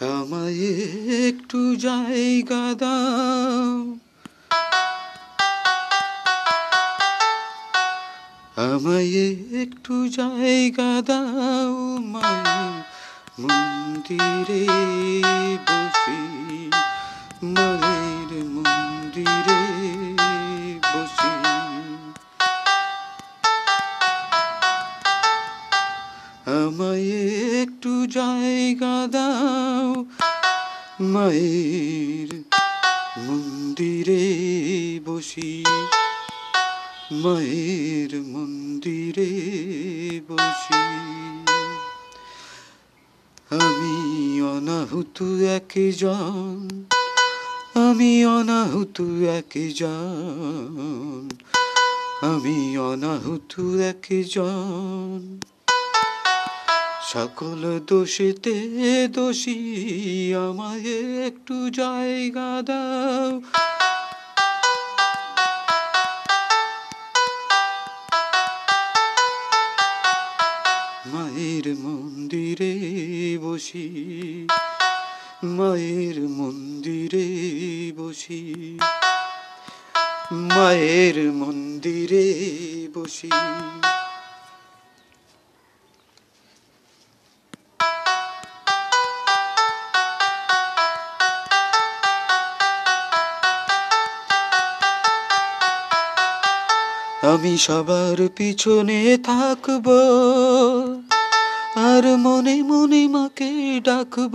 আমায় একটু জায়গা দাও। আমায় একটু জায়গা দাও, মায়ের মন্দিরে বসি। মায়ের মন্দিরে বসি। আমায় মায়ের মন্দিরে বসি। মায়ের মন্দিরে বসি। আমি অনাহুত একজন, আমি অনাহুত একজন, আমি অনাহুত একজন। সকল দোষেতে দোষী, আমায় একটু জায়গা দাও। মায়ের মন্দিরে বসি, মায়ের মন্দিরে বসি, মায়ের মন্দিরে বসি। আমি সবার পিছনে থাকব, আর মনে মনে মাকে ডাকব।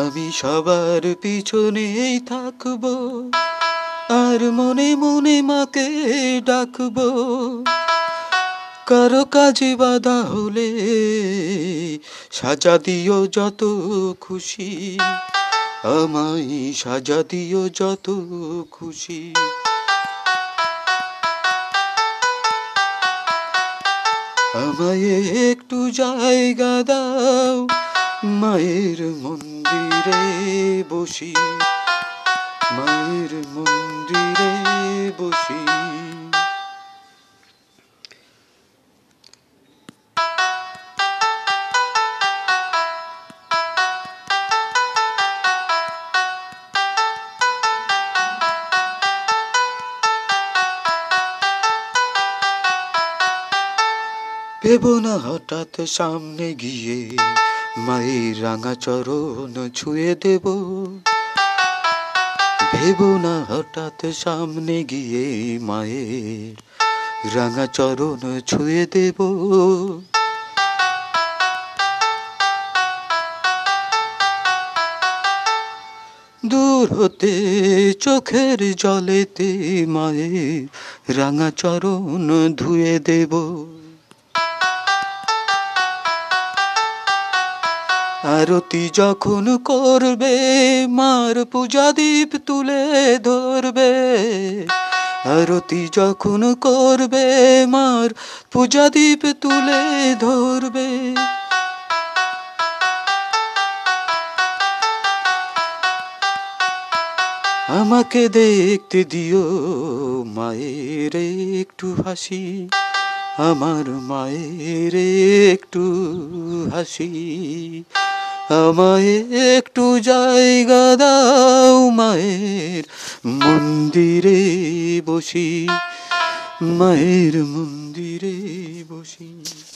আমি সবার পিছনেই থাকব, আর মনে মনে মাকে ডাকব। কারও কাজে বাধা হলে সাজা দিও যত খুশি। আমায় সাজা দিও যত খুশি। আমায় একটু জায়গা দাও, মায়ের মন্দিরে বসি। মায়ের মন্দিরে বসি। ভেব না হঠাৎ সামনে গিয়ে মায়ের রাঙা চরণ ছুঁয়ে দেব। ভেব না হঠাৎ সামনে গিয়ে মায়ের রাঙা চরণ ছুঁয়ে দেব। দূর হতে চোখের জলেতে মায়ের রাঙা চরণ ধুয়ে দেব। আরতি যখন করবে, মার পূজা দীপ তুলে ধরবে। আরতি যখন করবে, মার পূজা দীপ তুলে ধরবে। আমাকে দেখতে দিও মায়ের একটু হাসি, আমার মায়ের একটু হাসি। আমায় একটু জায়গা দাও মায়ের মন্দিরে বসি মায়ের মন্দিরে বসি।